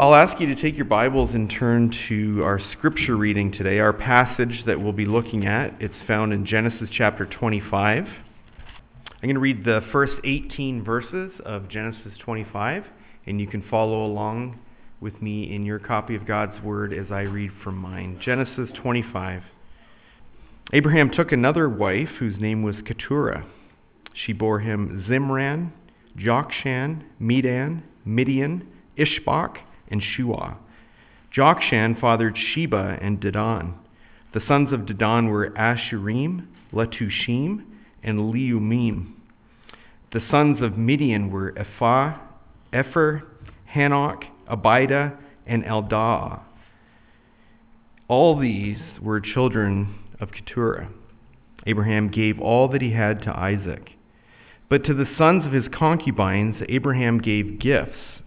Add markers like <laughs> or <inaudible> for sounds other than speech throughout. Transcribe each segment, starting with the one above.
I'll ask you to take your Bibles and turn to our scripture reading today, our passage that we'll be looking at. It's found in Genesis chapter 25. I'm going to read the first 18 verses of Genesis 25, and you can follow along with me in your copy of God's Word as I read from mine. Genesis 25. Abraham took another wife whose name was Keturah. She bore him Zimran, Jokshan, Medan, Midian, Ishbak, and Shuah. Jokshan fathered Sheba and Dedan. The sons of Dedan were Asshurim, Letushim, and Leummim. The sons of Midian were Ephah, Epher, Hanoch, Abida, and Eldaah. All these were children of Keturah. Abraham gave all that he had to Isaac. But to the sons of his concubines, Abraham gave gifts,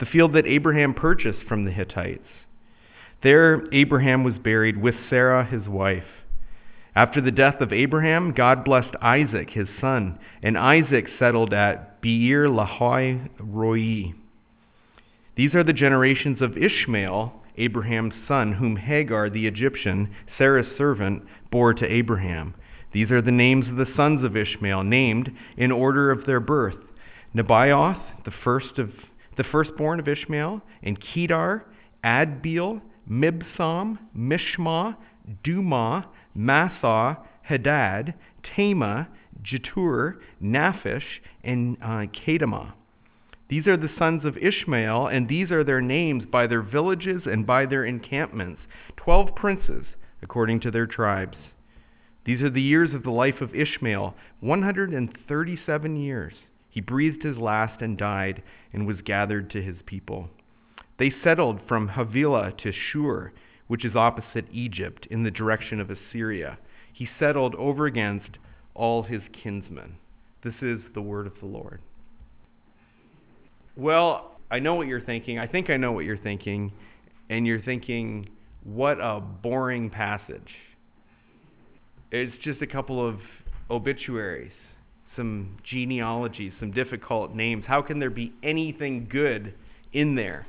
the field that Abraham purchased from the Hittites. There, Abraham was buried with Sarah, his wife. After the death of Abraham, God blessed Isaac, his son, and Isaac settled at Beer Lahai Roi. These are the generations of Ishmael, Abraham's son, whom Hagar the Egyptian, Sarah's servant, bore to Abraham. These are the names of the sons of Ishmael, named in order of their birth Nebaioth, the first of the firstborn of Ishmael, and Kedar, Adbeel, Mibsam, Mishma, Dumah, Massa, Hadad, Tema, Jetur, Naphish, and uh. These are the sons of Ishmael, and these are their names by their villages and by their encampments, twelve princes according to their tribes. These are the years of the life of Ishmael 137 years. He breathed his last and died and was gathered to his people. They settled from Havilah to Shur, which is opposite Egypt, in the direction of Assyria. He settled over against all his kinsmen. This is the word of the Lord. Well, I know what you're thinking. I think I know what you're thinking. And you're thinking, what a boring passage. It's just a couple of obituaries, some genealogies, some difficult names. How can there be anything good in there?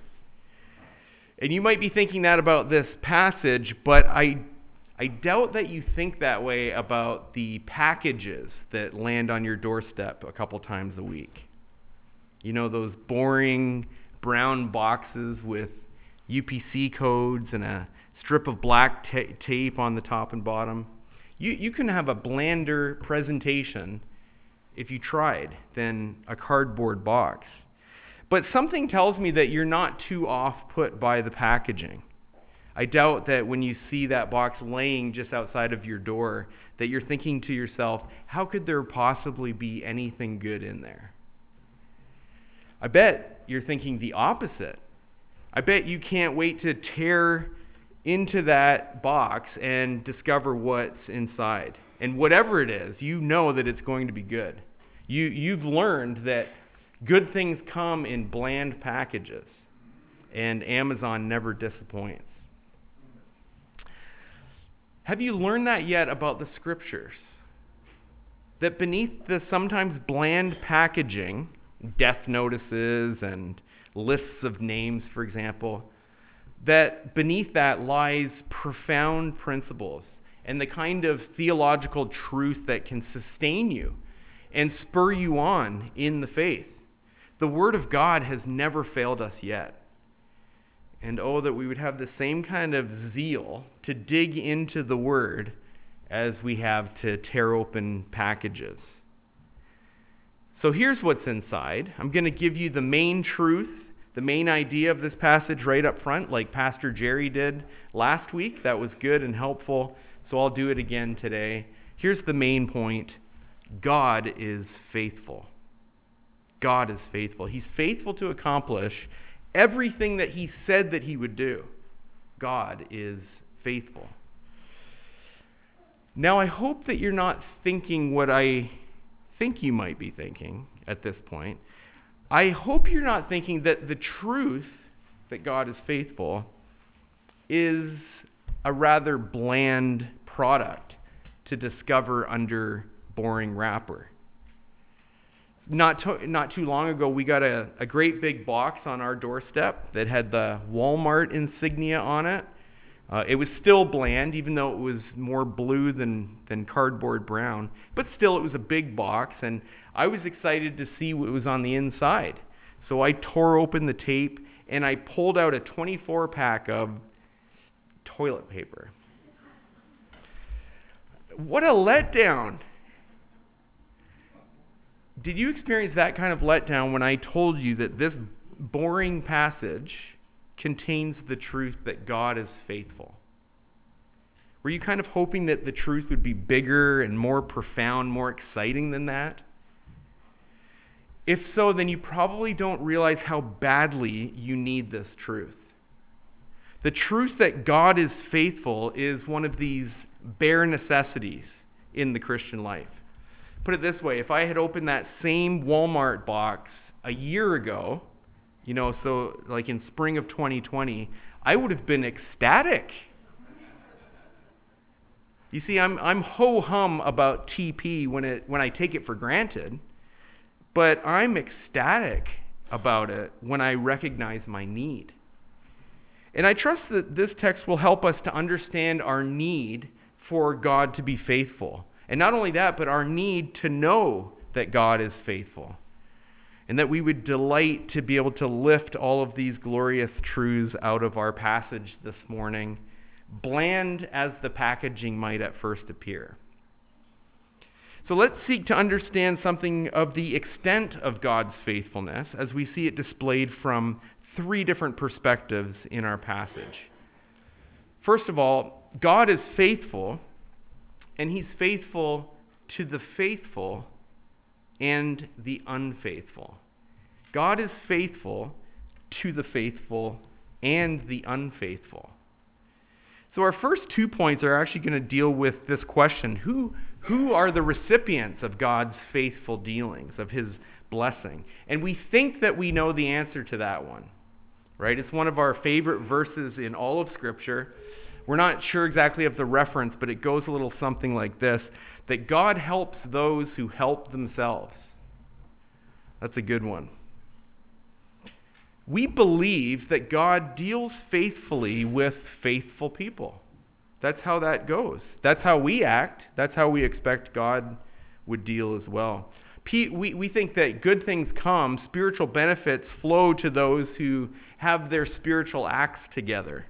And you might be thinking that about this passage, but I, I doubt that you think that way about the packages that land on your doorstep a couple times a week. You know, those boring brown boxes with UPC codes and a strip of black ta- tape on the top and bottom. You, you can have a blander presentation if you tried than a cardboard box. But something tells me that you're not too off put by the packaging. I doubt that when you see that box laying just outside of your door, that you're thinking to yourself, how could there possibly be anything good in there? I bet you're thinking the opposite. I bet you can't wait to tear into that box and discover what's inside. And whatever it is, you know that it's going to be good. You, you've learned that good things come in bland packages, and Amazon never disappoints. Have you learned that yet about the scriptures? That beneath the sometimes bland packaging, death notices and lists of names, for example, that beneath that lies profound principles and the kind of theological truth that can sustain you and spur you on in the faith. The Word of God has never failed us yet. And oh, that we would have the same kind of zeal to dig into the Word as we have to tear open packages. So here's what's inside. I'm going to give you the main truth the main idea of this passage right up front, like Pastor Jerry did last week. That was good and helpful. So I'll do it again today. Here's the main point God is faithful. God is faithful. He's faithful to accomplish everything that he said that he would do. God is faithful. Now, I hope that you're not thinking what I think you might be thinking at this point. I hope you're not thinking that the truth that God is faithful is a rather bland product to discover under boring wrapper. Not, to, not too long ago, we got a, a great big box on our doorstep that had the Walmart insignia on it. Uh, it was still bland, even though it was more blue than, than cardboard brown. But still, it was a big box, and I was excited to see what was on the inside. So I tore open the tape and I pulled out a 24 pack of toilet paper. What a letdown! Did you experience that kind of letdown when I told you that this boring passage contains the truth that God is faithful? Were you kind of hoping that the truth would be bigger and more profound, more exciting than that? If so, then you probably don't realize how badly you need this truth. The truth that God is faithful is one of these bare necessities in the Christian life. Put it this way if I had opened that same Walmart box a year ago, you know, so like in spring of 2020, I would have been ecstatic. You see, I'm, I'm ho hum about TP when, it, when I take it for granted, but I'm ecstatic about it when I recognize my need. And I trust that this text will help us to understand our need for God to be faithful. And not only that, but our need to know that God is faithful. And that we would delight to be able to lift all of these glorious truths out of our passage this morning, bland as the packaging might at first appear. So let's seek to understand something of the extent of God's faithfulness as we see it displayed from three different perspectives in our passage. First of all, God is faithful, and He's faithful to the faithful and the unfaithful. God is faithful to the faithful and the unfaithful. So, our first two points are actually going to deal with this question who, who are the recipients of God's faithful dealings, of his blessing? And we think that we know the answer to that one, right? It's one of our favorite verses in all of Scripture. We're not sure exactly of the reference, but it goes a little something like this that God helps those who help themselves. That's a good one. We believe that God deals faithfully with faithful people. That's how that goes. That's how we act. That's how we expect God would deal as well. We, we think that good things come, spiritual benefits flow to those who have their spiritual acts together.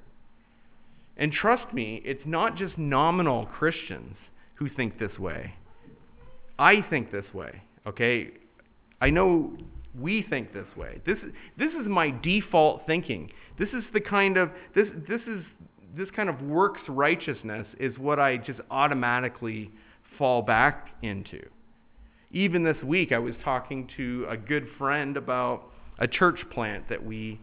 And trust me, it's not just nominal Christians who think this way. I think this way, okay? I know we think this way. This, this is my default thinking. This is the kind of, this, this is this kind of works righteousness is what I just automatically fall back into. Even this week, I was talking to a good friend about a church plant that we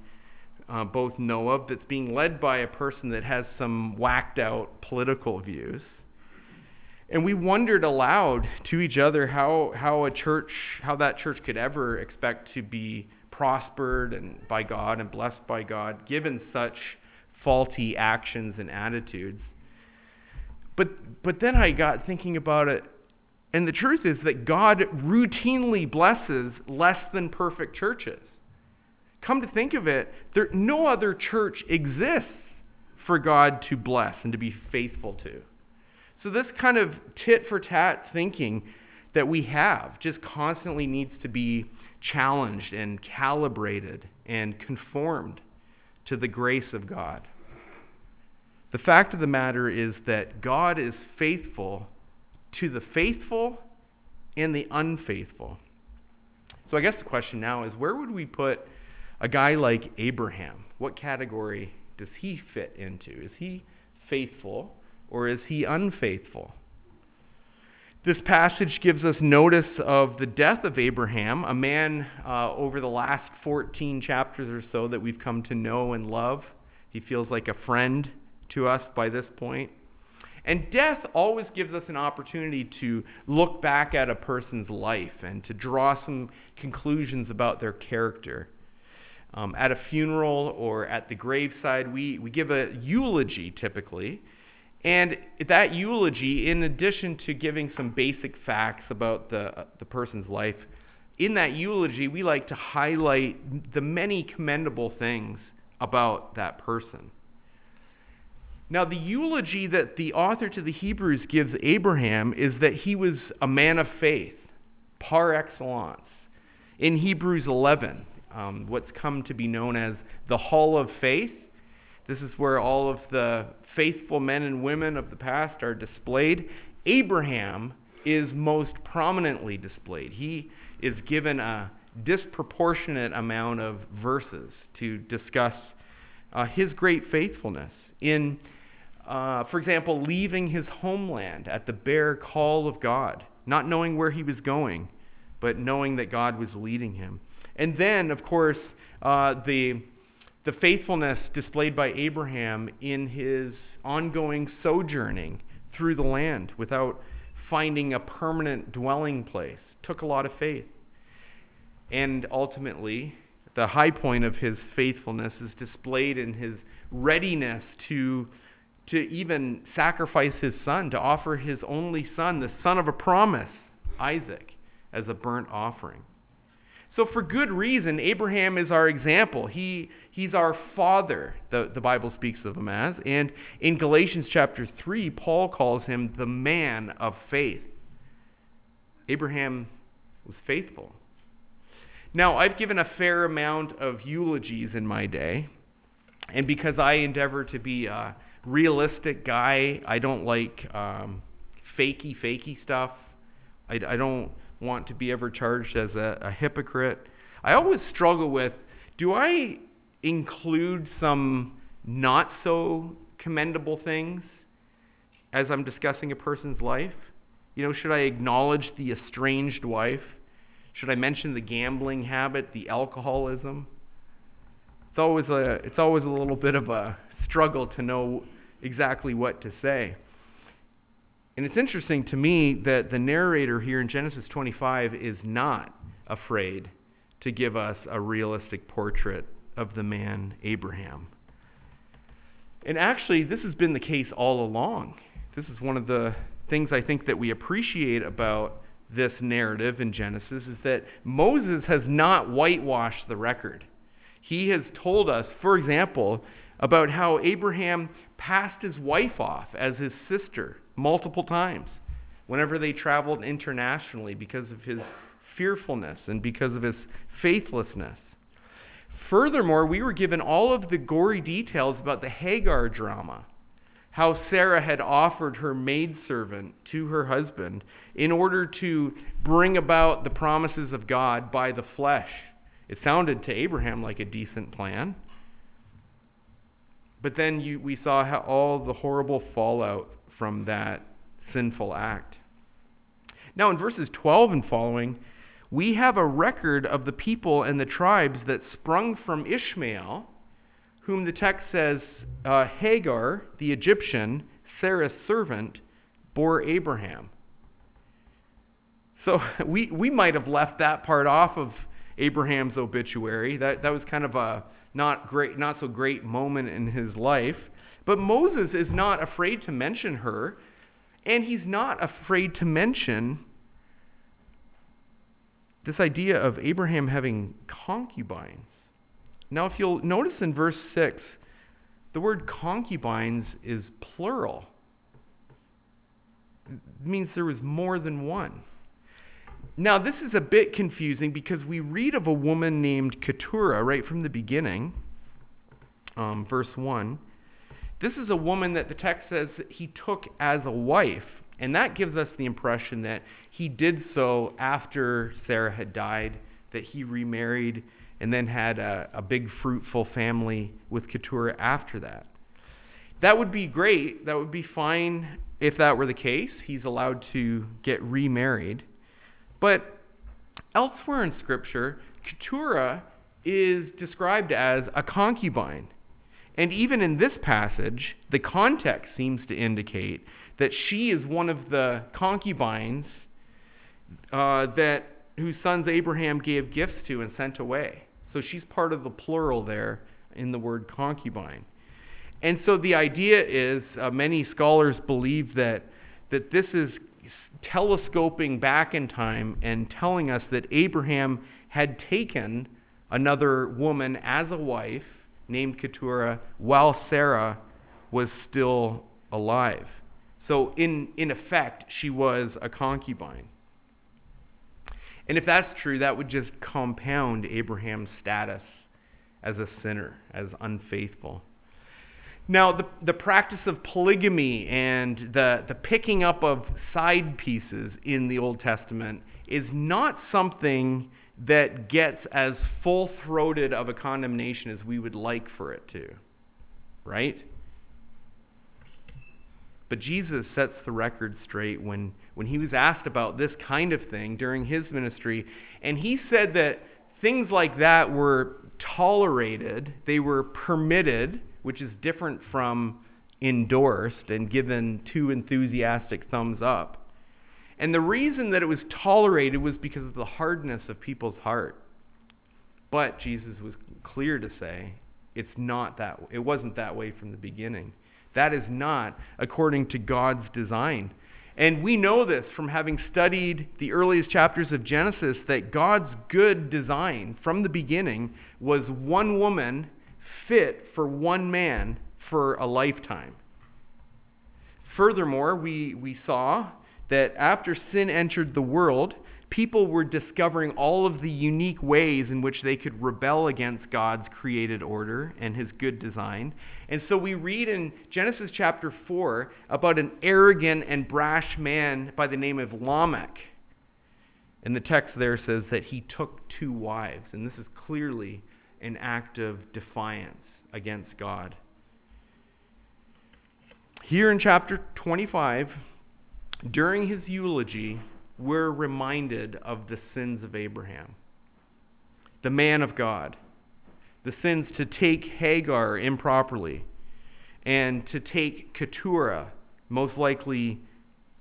uh, both know of that's being led by a person that has some whacked out political views. And we wondered aloud to each other how, how a church, how that church could ever expect to be prospered and by God and blessed by God, given such faulty actions and attitudes. But, but then I got thinking about it, and the truth is that God routinely blesses less than perfect churches. Come to think of it, there, no other church exists for God to bless and to be faithful to. So, this kind of tit for tat thinking that we have just constantly needs to be challenged and calibrated and conformed to the grace of God. The fact of the matter is that God is faithful to the faithful and the unfaithful. So I guess the question now is where would we put a guy like Abraham? What category does he fit into? Is he faithful or is he unfaithful? This passage gives us notice of the death of Abraham, a man uh, over the last 14 chapters or so that we've come to know and love. He feels like a friend to us by this point. And death always gives us an opportunity to look back at a person's life and to draw some conclusions about their character. Um, at a funeral or at the graveside, we, we give a eulogy typically. And that eulogy, in addition to giving some basic facts about the, the person's life, in that eulogy, we like to highlight the many commendable things about that person. Now, the eulogy that the author to the Hebrews gives Abraham is that he was a man of faith, par excellence. In Hebrews 11, um, what's come to be known as the Hall of Faith, this is where all of the faithful men and women of the past are displayed. Abraham is most prominently displayed. He is given a disproportionate amount of verses to discuss uh, his great faithfulness. In uh, for example, leaving his homeland at the bare call of God, not knowing where he was going, but knowing that God was leading him. And then, of course, uh, the, the faithfulness displayed by Abraham in his ongoing sojourning through the land without finding a permanent dwelling place took a lot of faith. And ultimately, the high point of his faithfulness is displayed in his readiness to to even sacrifice his son, to offer his only son, the son of a promise, Isaac, as a burnt offering. So, for good reason, Abraham is our example. He, he's our father, the, the Bible speaks of him as. And in Galatians chapter 3, Paul calls him the man of faith. Abraham was faithful. Now, I've given a fair amount of eulogies in my day, and because I endeavor to be uh, realistic guy. I don't like um, fakey, fakey stuff. I, I, don't want to be ever charged as a, a hypocrite. I always struggle with do I include some not so commendable things as I'm discussing a person's life? You know, should I acknowledge the estranged wife? Should I mention the gambling habit, the alcoholism? It's always a it's always a little bit of a struggle to know exactly what to say. And it's interesting to me that the narrator here in Genesis 25 is not afraid to give us a realistic portrait of the man Abraham. And actually, this has been the case all along. This is one of the things I think that we appreciate about this narrative in Genesis is that Moses has not whitewashed the record. He has told us, for example, about how Abraham passed his wife off as his sister multiple times whenever they traveled internationally because of his fearfulness and because of his faithlessness. Furthermore, we were given all of the gory details about the Hagar drama. How Sarah had offered her maidservant to her husband in order to bring about the promises of God by the flesh. It sounded to Abraham like a decent plan. But then you, we saw how all the horrible fallout from that sinful act. Now, in verses 12 and following, we have a record of the people and the tribes that sprung from Ishmael, whom the text says uh, Hagar, the Egyptian, Sarah's servant, bore Abraham. So <laughs> we, we might have left that part off of Abraham's obituary. That, that was kind of a not great, not so great moment in his life. But Moses is not afraid to mention her, and he's not afraid to mention this idea of Abraham having concubines. Now, if you'll notice in verse 6, the word concubines is plural. It means there was more than one. Now, this is a bit confusing because we read of a woman named Keturah right from the beginning, um, verse 1. This is a woman that the text says he took as a wife, and that gives us the impression that he did so after Sarah had died, that he remarried and then had a, a big, fruitful family with Keturah after that. that would be great. That would be fine if that were the case. He's allowed to get remarried. But elsewhere in Scripture, Keturah is described as a concubine. And even in this passage, the context seems to indicate that she is one of the concubines uh, that whose sons Abraham gave gifts to and sent away. So she's part of the plural there in the word concubine. And so the idea is uh, many scholars believe that, that this is telescoping back in time and telling us that Abraham had taken another woman as a wife named Keturah while Sarah was still alive. So, in, in effect, she was a concubine. And if that's true, that would just compound Abraham's status as a sinner, as unfaithful. Now, the, the practice of polygamy and the, the picking up of side pieces in the Old Testament is not something that gets as full throated of a condemnation as we would like for it to, right? But Jesus sets the record straight when, when he was asked about this kind of thing during his ministry. And he said that things like that were tolerated, they were permitted which is different from endorsed and given two enthusiastic thumbs up. And the reason that it was tolerated was because of the hardness of people's heart. But Jesus was clear to say it's not that it wasn't that way from the beginning. That is not according to God's design. And we know this from having studied the earliest chapters of Genesis that God's good design from the beginning was one woman fit for one man for a lifetime. Furthermore, we, we saw that after sin entered the world, people were discovering all of the unique ways in which they could rebel against God's created order and his good design. And so we read in Genesis chapter 4 about an arrogant and brash man by the name of Lamech. And the text there says that he took two wives. And this is clearly an act of defiance against God. Here in chapter 25, during his eulogy, we're reminded of the sins of Abraham, the man of God, the sins to take Hagar improperly, and to take Keturah, most likely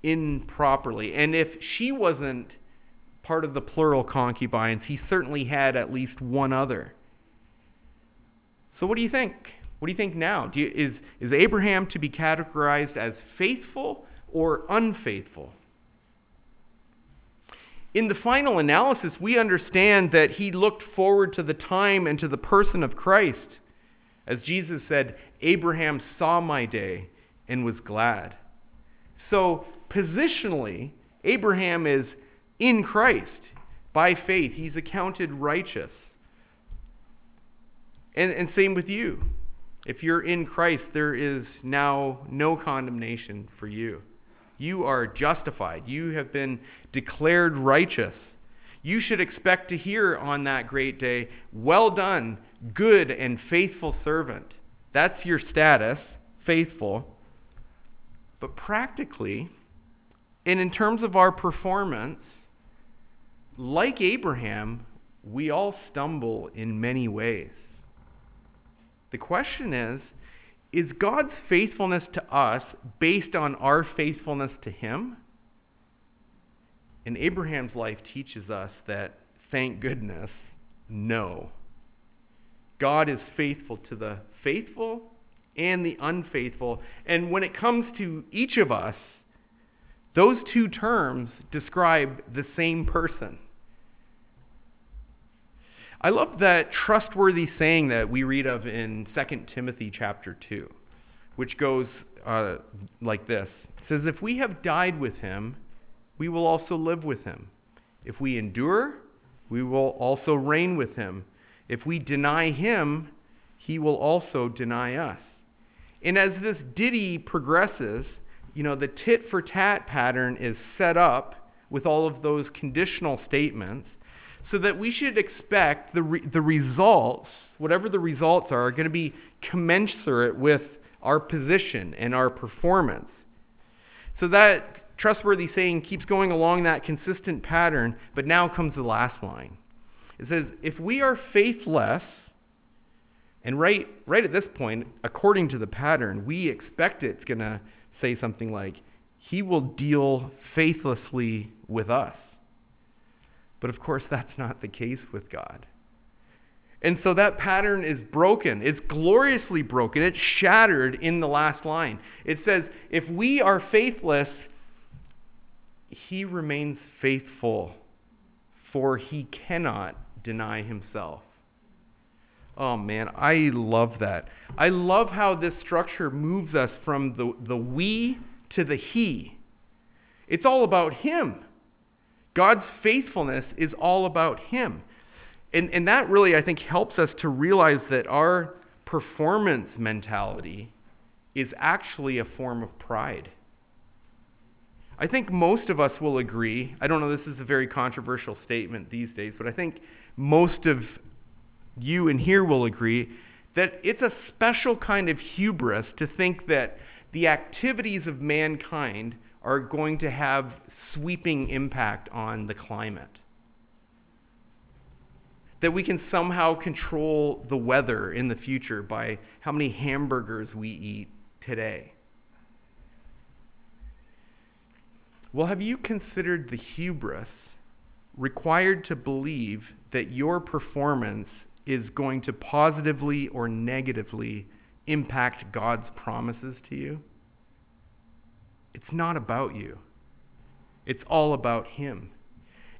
improperly. And if she wasn't part of the plural concubines, he certainly had at least one other. So, what do you think? What do you think now? You, is, is Abraham to be categorized as faithful or unfaithful? In the final analysis, we understand that he looked forward to the time and to the person of Christ. As Jesus said, Abraham saw my day and was glad. So, positionally, Abraham is in Christ by faith. He's accounted righteous. And, and same with you. If you're in Christ, there is now no condemnation for you. You are justified. You have been declared righteous. You should expect to hear on that great day, Well done, good and faithful servant. That's your status, faithful. But practically, and in terms of our performance, like Abraham, we all stumble in many ways. The question is Is God's faithfulness to us based on our faithfulness to Him? And Abraham's life teaches us that, thank goodness, no. God is faithful to the faithful and the unfaithful. And when it comes to each of us, those two terms describe the same person. I love that trustworthy saying that we read of in 2 Timothy chapter 2, which goes uh, like this It says, If we have died with him, we will also live with him. If we endure, we will also reign with him. If we deny him, he will also deny us. And as this ditty progresses, you know, the tit for tat pattern is set up with all of those conditional statements so that we should expect the, re- the results, whatever the results are, are going to be commensurate with our position and our performance. So that trustworthy saying keeps going along that consistent pattern, but now comes the last line. It says, If we are faithless, and right, right at this point, according to the pattern, we expect it's going to say something like, He will deal faithlessly with us. But of course, that's not the case with God. And so that pattern is broken. It's gloriously broken. It's shattered in the last line. It says, If we are faithless, he remains faithful, for he cannot deny himself. Oh man, I love that. I love how this structure moves us from the, the we to the he. It's all about him. God's faithfulness is all about him. And, and that really, I think, helps us to realize that our performance mentality is actually a form of pride. I think most of us will agree. I don't know, this is a very controversial statement these days, but I think most of you in here will agree that it's a special kind of hubris to think that the activities of mankind are going to have sweeping impact on the climate that we can somehow control the weather in the future by how many hamburgers we eat today. Well, have you considered the hubris required to believe that your performance is going to positively or negatively impact God's promises to you? It's not about you, it's all about Him.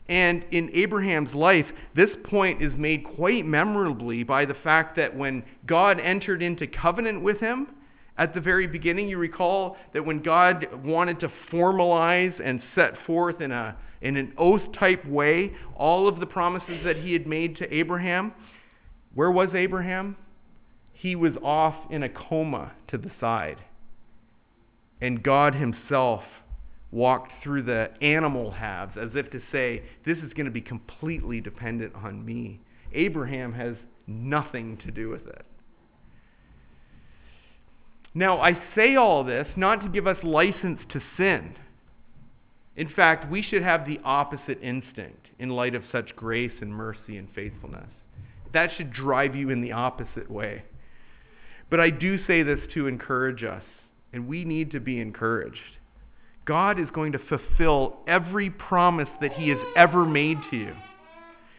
And in Abraham's life, this point is made quite memorably by the fact that when God entered into covenant with him, at the very beginning, you recall that when God wanted to formalize and set forth in, a, in an oath type way all of the promises that he had made to Abraham, where was Abraham? He was off in a coma to the side. And God himself walked through the animal halves as if to say, This is going to be completely dependent on me. Abraham has nothing to do with it. Now, I say all this not to give us license to sin. In fact, we should have the opposite instinct in light of such grace and mercy and faithfulness. That should drive you in the opposite way. But I do say this to encourage us, and we need to be encouraged. God is going to fulfill every promise that He has ever made to you.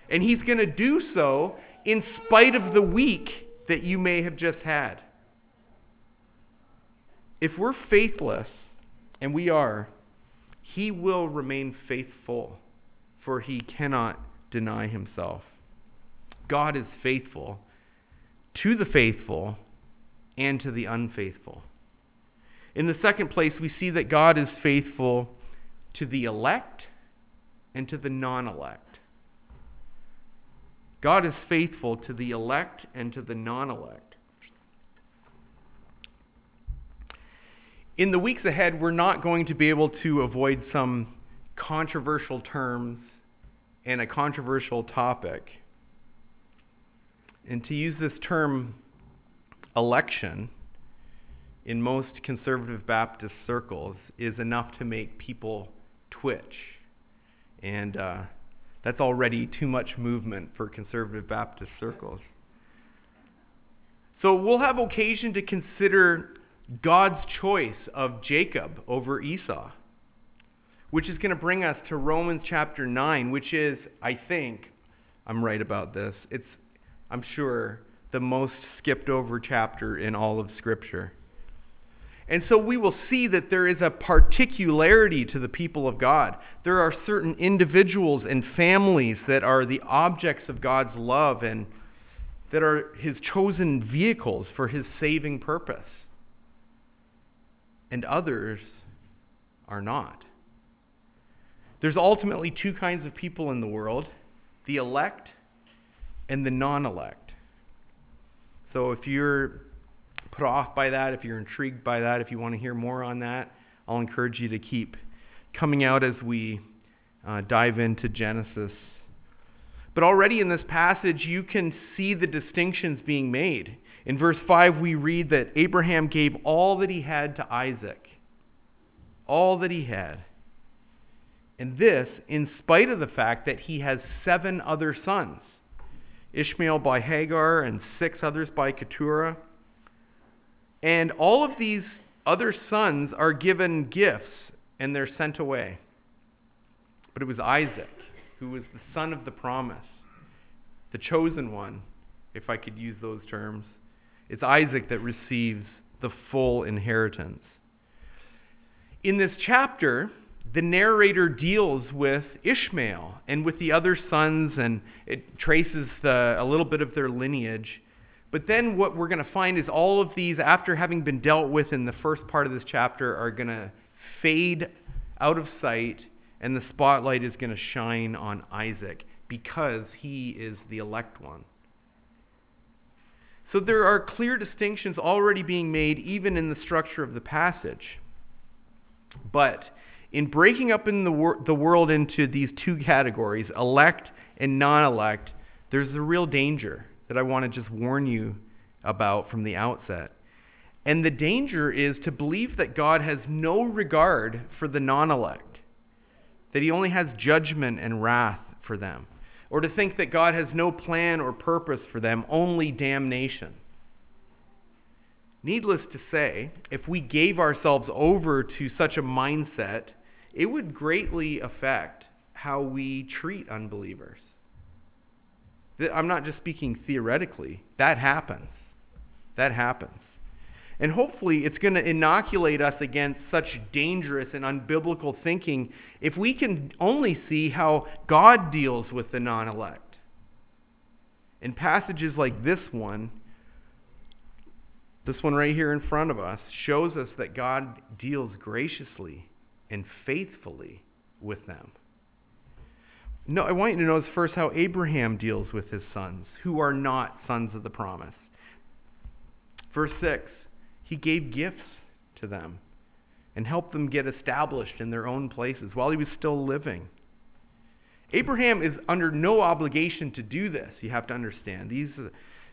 And He's going to do so in spite of the week that you may have just had. If we're faithless, and we are, He will remain faithful, for He cannot deny Himself. God is faithful to the faithful and to the unfaithful. In the second place, we see that God is faithful to the elect and to the non elect. God is faithful to the elect and to the non elect. In the weeks ahead, we're not going to be able to avoid some controversial terms and a controversial topic. And to use this term, election, in most conservative Baptist circles is enough to make people twitch. And uh, that's already too much movement for conservative Baptist circles. So we'll have occasion to consider God's choice of Jacob over Esau, which is going to bring us to Romans chapter 9, which is, I think, I'm right about this, it's, I'm sure, the most skipped over chapter in all of Scripture. And so we will see that there is a particularity to the people of God. There are certain individuals and families that are the objects of God's love and that are his chosen vehicles for his saving purpose. And others are not. There's ultimately two kinds of people in the world the elect and the non elect. So if you're put off by that, if you're intrigued by that, if you want to hear more on that, I'll encourage you to keep coming out as we uh, dive into Genesis. But already in this passage, you can see the distinctions being made. In verse 5, we read that Abraham gave all that he had to Isaac. All that he had. And this, in spite of the fact that he has seven other sons Ishmael by Hagar and six others by Keturah. And all of these other sons are given gifts and they're sent away. But it was Isaac who was the son of the promise, the chosen one, if I could use those terms. It's Isaac that receives the full inheritance. In this chapter, the narrator deals with Ishmael and with the other sons, and it traces the, a little bit of their lineage. But then what we're going to find is all of these, after having been dealt with in the first part of this chapter, are going to fade out of sight, and the spotlight is going to shine on Isaac because he is the elect one. So there are clear distinctions already being made, even in the structure of the passage. But in breaking up in the, wor- the world into these two categories, elect and non elect, there's a real danger that I want to just warn you about from the outset. And the danger is to believe that God has no regard for the non elect, that he only has judgment and wrath for them, or to think that God has no plan or purpose for them, only damnation. Needless to say, if we gave ourselves over to such a mindset, it would greatly affect how we treat unbelievers. I'm not just speaking theoretically, that happens. That happens. And hopefully, it's going to inoculate us against such dangerous and unbiblical thinking if we can only see how God deals with the non elect. In passages like this one, this one right here in front of us, shows us that God deals graciously and faithfully with them. No, I want you to notice first how Abraham deals with his sons, who are not sons of the promise. Verse 6 He gave gifts to them and helped them get established in their own places while he was still living. Abraham is under no obligation to do this, you have to understand. These,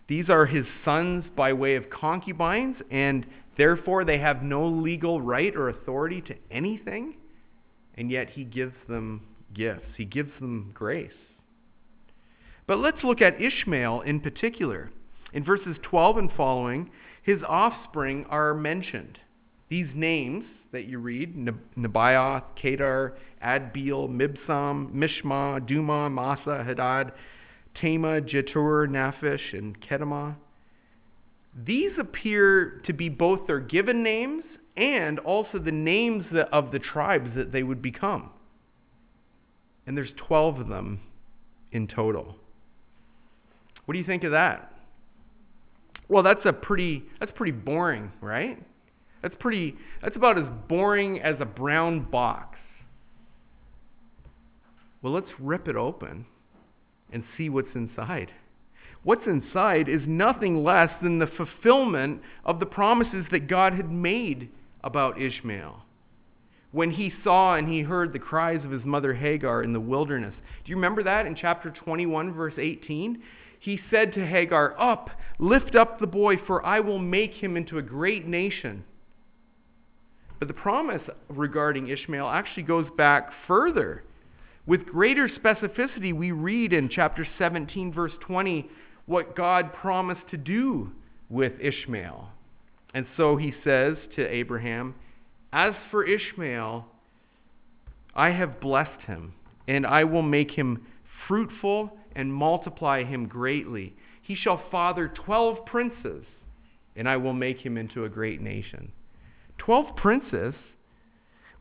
these are his sons by way of concubines, and Therefore, they have no legal right or authority to anything, and yet he gives them gifts, he gives them grace. But let's look at Ishmael in particular. In verses 12 and following, his offspring are mentioned. These names that you read Nebaioth, Kedar, Adbeel, Mibsam, Mishma, Dumah, Massa, Hadad, Tema, Jetur, Naphish, and Kedemah these appear to be both their given names and also the names of the tribes that they would become. And there's 12 of them in total. What do you think of that? Well, that's a pretty that's pretty boring, right? That's pretty that's about as boring as a brown box. Well, let's rip it open and see what's inside. What's inside is nothing less than the fulfillment of the promises that God had made about Ishmael. When he saw and he heard the cries of his mother Hagar in the wilderness. Do you remember that in chapter 21, verse 18? He said to Hagar, Up, lift up the boy, for I will make him into a great nation. But the promise regarding Ishmael actually goes back further. With greater specificity, we read in chapter 17, verse 20, what God promised to do with Ishmael. And so he says to Abraham, As for Ishmael, I have blessed him, and I will make him fruitful and multiply him greatly. He shall father 12 princes, and I will make him into a great nation. 12 princes?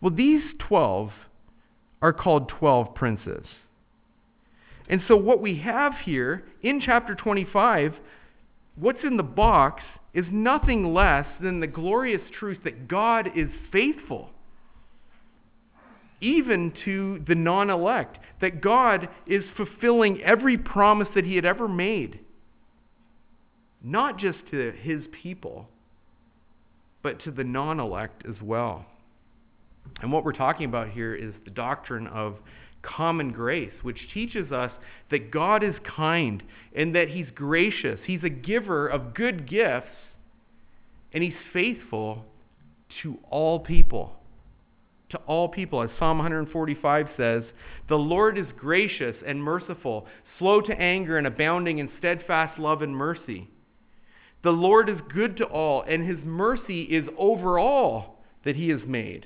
Well, these 12 are called 12 princes. And so, what we have here in chapter 25, what's in the box is nothing less than the glorious truth that God is faithful, even to the non elect, that God is fulfilling every promise that He had ever made, not just to His people, but to the non elect as well. And what we're talking about here is the doctrine of common grace, which teaches us that God is kind and that He's gracious. He's a giver of good gifts, and He's faithful to all people. To all people. As Psalm 145 says, the Lord is gracious and merciful, slow to anger and abounding in steadfast love and mercy. The Lord is good to all, and His mercy is over all that He has made.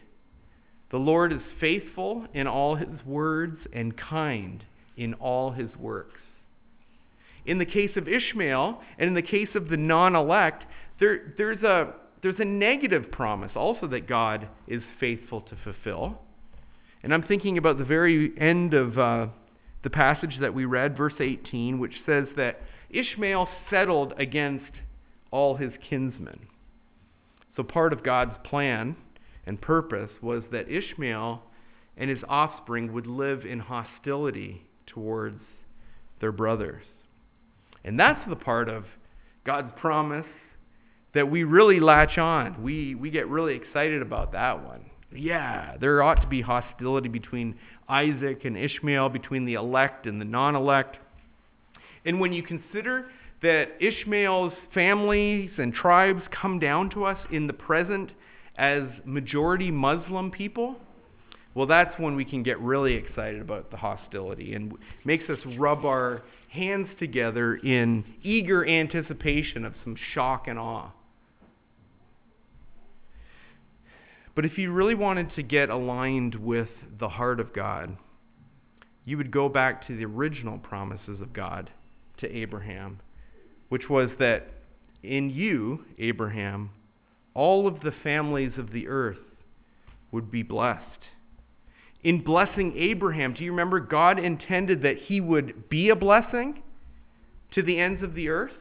The Lord is faithful in all his words and kind in all his works. In the case of Ishmael and in the case of the non elect, there, there's, a, there's a negative promise also that God is faithful to fulfill. And I'm thinking about the very end of uh, the passage that we read, verse 18, which says that Ishmael settled against all his kinsmen. So, part of God's plan and purpose was that Ishmael and his offspring would live in hostility towards their brothers. And that's the part of God's promise that we really latch on. We, we get really excited about that one. Yeah, there ought to be hostility between Isaac and Ishmael, between the elect and the non elect. And when you consider that Ishmael's families and tribes come down to us in the present as majority Muslim people, well, that's when we can get really excited about the hostility and makes us rub our hands together in eager anticipation of some shock and awe. But if you really wanted to get aligned with the heart of God, you would go back to the original promises of God to Abraham, which was that in you, Abraham, all of the families of the earth would be blessed. In blessing Abraham, do you remember God intended that he would be a blessing to the ends of the earth?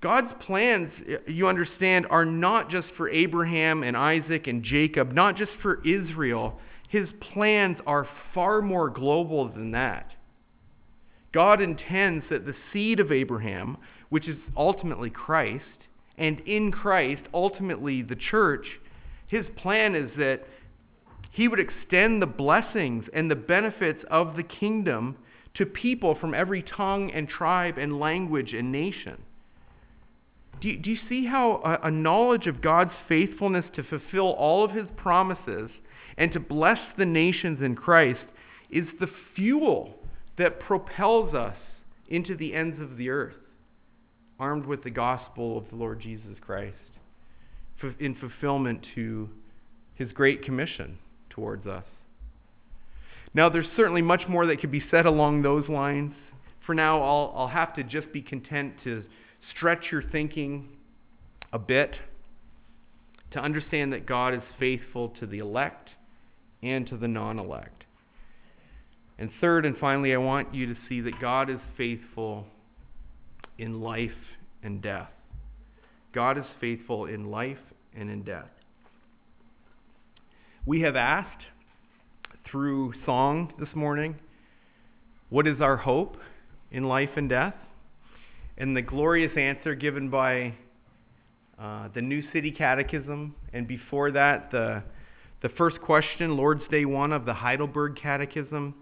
God's plans, you understand, are not just for Abraham and Isaac and Jacob, not just for Israel. His plans are far more global than that. God intends that the seed of Abraham, which is ultimately Christ, and in Christ, ultimately the church, his plan is that he would extend the blessings and the benefits of the kingdom to people from every tongue and tribe and language and nation. Do you, do you see how a, a knowledge of God's faithfulness to fulfill all of his promises and to bless the nations in Christ is the fuel that propels us into the ends of the earth? armed with the gospel of the Lord Jesus Christ in fulfillment to his great commission towards us. Now, there's certainly much more that could be said along those lines. For now, I'll, I'll have to just be content to stretch your thinking a bit to understand that God is faithful to the elect and to the non elect. And third and finally, I want you to see that God is faithful in life and death. God is faithful in life and in death. We have asked through song this morning, what is our hope in life and death? And the glorious answer given by uh, the New City Catechism, and before that, the, the first question, Lord's Day 1 of the Heidelberg Catechism.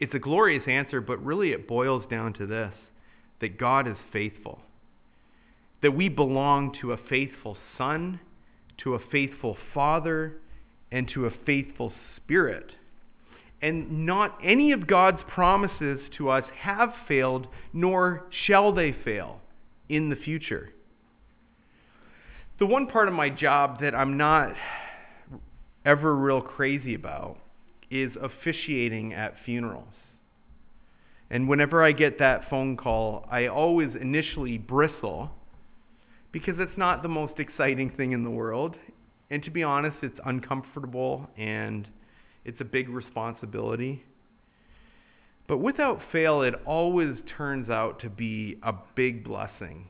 It's a glorious answer, but really it boils down to this that God is faithful, that we belong to a faithful Son, to a faithful Father, and to a faithful Spirit. And not any of God's promises to us have failed, nor shall they fail in the future. The one part of my job that I'm not ever real crazy about is officiating at funerals. And whenever I get that phone call, I always initially bristle because it's not the most exciting thing in the world. And to be honest, it's uncomfortable and it's a big responsibility. But without fail, it always turns out to be a big blessing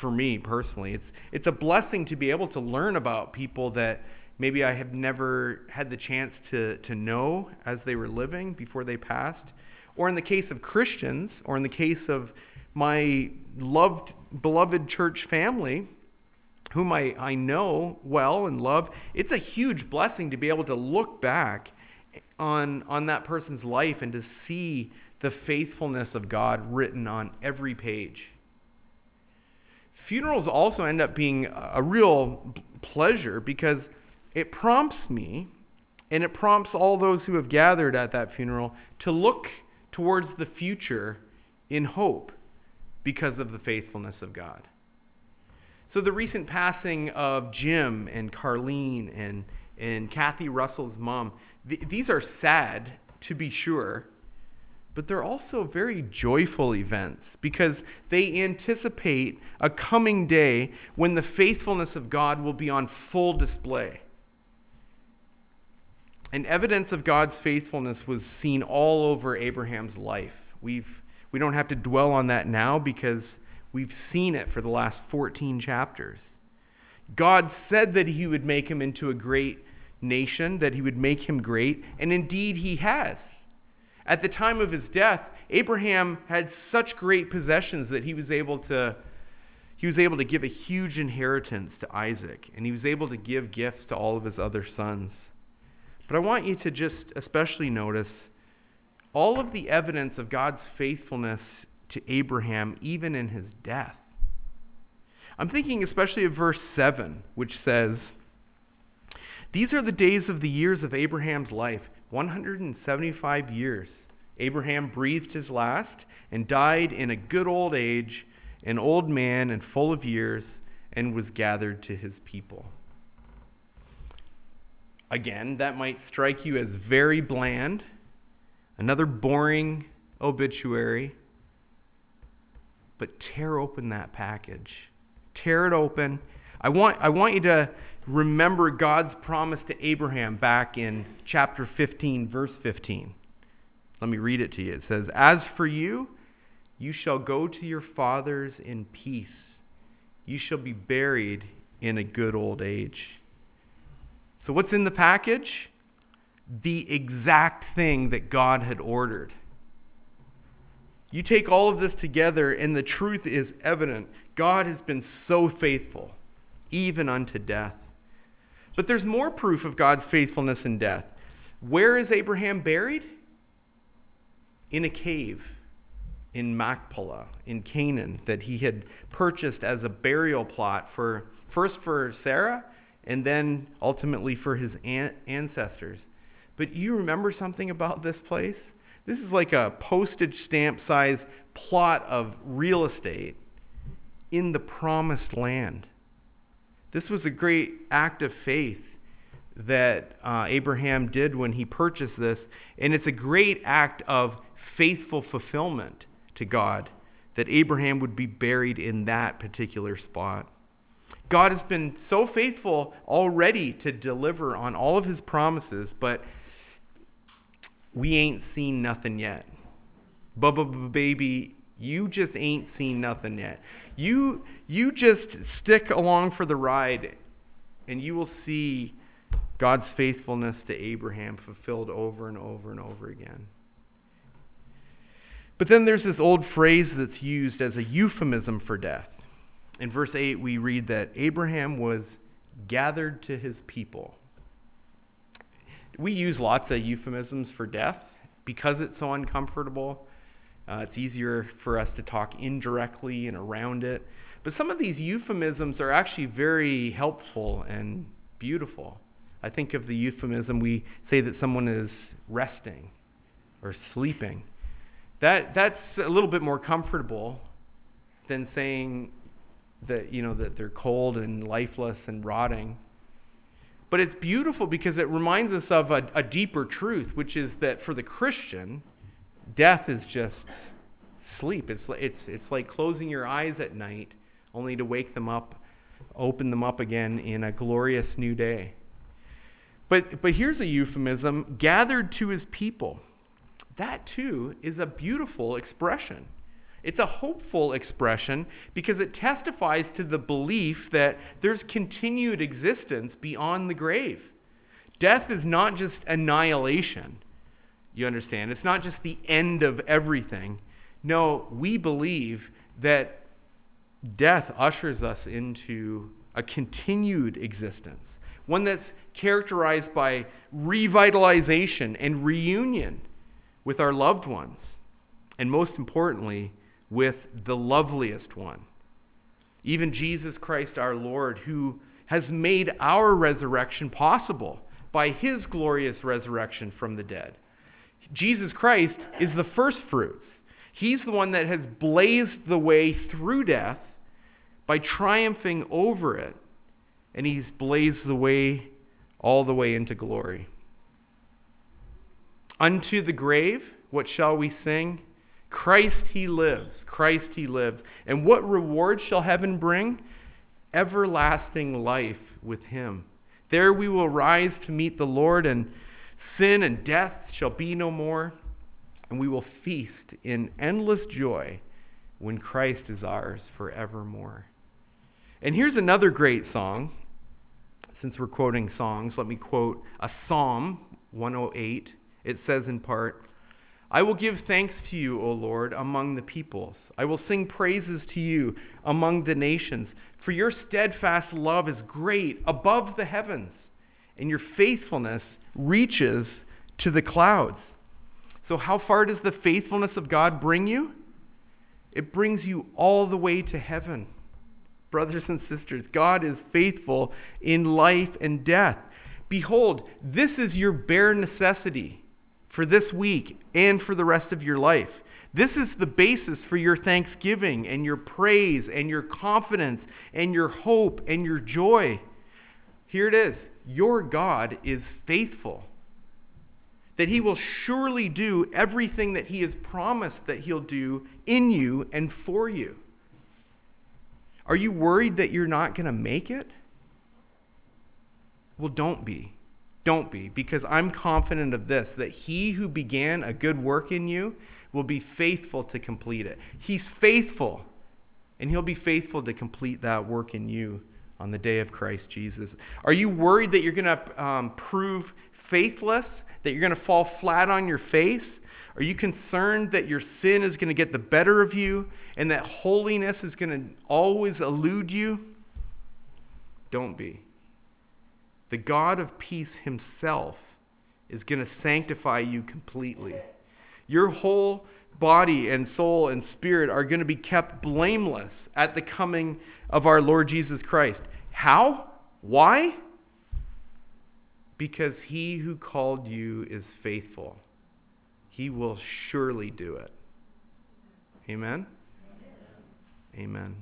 for me personally. It's, it's a blessing to be able to learn about people that maybe I have never had the chance to, to know as they were living before they passed. Or in the case of Christians, or in the case of my loved, beloved church family, whom I, I know well and love, it's a huge blessing to be able to look back on, on that person's life and to see the faithfulness of God written on every page. Funerals also end up being a real pleasure because it prompts me and it prompts all those who have gathered at that funeral to look towards the future in hope because of the faithfulness of God. So, the recent passing of Jim and Carlene and, and Kathy Russell's mom, th- these are sad, to be sure, but they're also very joyful events because they anticipate a coming day when the faithfulness of God will be on full display. And evidence of God's faithfulness was seen all over Abraham's life. We've, we don't have to dwell on that now because we've seen it for the last 14 chapters. God said that he would make him into a great nation, that he would make him great, and indeed he has. At the time of his death, Abraham had such great possessions that he was able to he was able to give a huge inheritance to Isaac, and he was able to give gifts to all of his other sons. But I want you to just especially notice all of the evidence of God's faithfulness to Abraham, even in his death. I'm thinking especially of verse 7, which says, These are the days of the years of Abraham's life 175 years. Abraham breathed his last and died in a good old age, an old man and full of years, and was gathered to his people. Again, that might strike you as very bland, another boring obituary. But tear open that package. Tear it open. I want, I want you to remember God's promise to Abraham back in chapter 15, verse 15. Let me read it to you. It says, As for you, you shall go to your fathers in peace. You shall be buried in a good old age. So, what's in the package? The exact thing that God had ordered. You take all of this together, and the truth is evident. God has been so faithful, even unto death. But there's more proof of God's faithfulness in death. Where is Abraham buried? In a cave in Machpelah, in Canaan, that he had purchased as a burial plot for first for Sarah and then ultimately for his ancestors. But you remember something about this place? This is like a postage stamp size plot of real estate in the promised land. This was a great act of faith that uh, Abraham did when he purchased this, and it's a great act of faithful fulfillment to God that Abraham would be buried in that particular spot. God has been so faithful already to deliver on all of his promises, but we ain't seen nothing yet. Bubba baby, you just ain't seen nothing yet. You you just stick along for the ride and you will see God's faithfulness to Abraham fulfilled over and over and over again. But then there's this old phrase that's used as a euphemism for death. In verse 8, we read that Abraham was gathered to his people. We use lots of euphemisms for death because it's so uncomfortable. Uh, it's easier for us to talk indirectly and around it. But some of these euphemisms are actually very helpful and beautiful. I think of the euphemism we say that someone is resting or sleeping. That, that's a little bit more comfortable than saying that, you know, that they're cold and lifeless and rotting. But it's beautiful because it reminds us of a, a deeper truth, which is that for the Christian, death is just sleep. It's, it's, it's like closing your eyes at night only to wake them up, open them up again in a glorious new day. But, but here's a euphemism gathered to his people. That too is a beautiful expression. It's a hopeful expression because it testifies to the belief that there's continued existence beyond the grave. Death is not just annihilation. You understand? It's not just the end of everything. No, we believe that death ushers us into a continued existence one that's characterized by revitalization and reunion with our loved ones, and most importantly, with the loveliest one. Even Jesus Christ our Lord, who has made our resurrection possible by his glorious resurrection from the dead. Jesus Christ is the first fruits. He's the one that has blazed the way through death by triumphing over it, and he's blazed the way all the way into glory. Unto the grave, what shall we sing? Christ he lives, Christ he lives. And what reward shall heaven bring? Everlasting life with him. There we will rise to meet the Lord, and sin and death shall be no more. And we will feast in endless joy when Christ is ours forevermore. And here's another great song. Since we're quoting songs, let me quote a Psalm 108. It says in part, I will give thanks to you, O Lord, among the peoples. I will sing praises to you among the nations. For your steadfast love is great above the heavens, and your faithfulness reaches to the clouds. So, how far does the faithfulness of God bring you? It brings you all the way to heaven. Brothers and sisters, God is faithful in life and death. Behold, this is your bare necessity for this week and for the rest of your life. This is the basis for your thanksgiving and your praise and your confidence and your hope and your joy. Here it is your God is faithful. That he will surely do everything that he has promised that he'll do in you and for you. Are you worried that you're not going to make it? Well, don't be. Don't be, because I'm confident of this that he who began a good work in you will be faithful to complete it. He's faithful, and he'll be faithful to complete that work in you on the day of Christ Jesus. Are you worried that you're going to um, prove faithless, that you're going to fall flat on your face? Are you concerned that your sin is going to get the better of you and that holiness is going to always elude you? Don't be the God of peace himself is going to sanctify you completely. Your whole body and soul and spirit are going to be kept blameless at the coming of our Lord Jesus Christ. How? Why? Because he who called you is faithful. He will surely do it. Amen? Amen.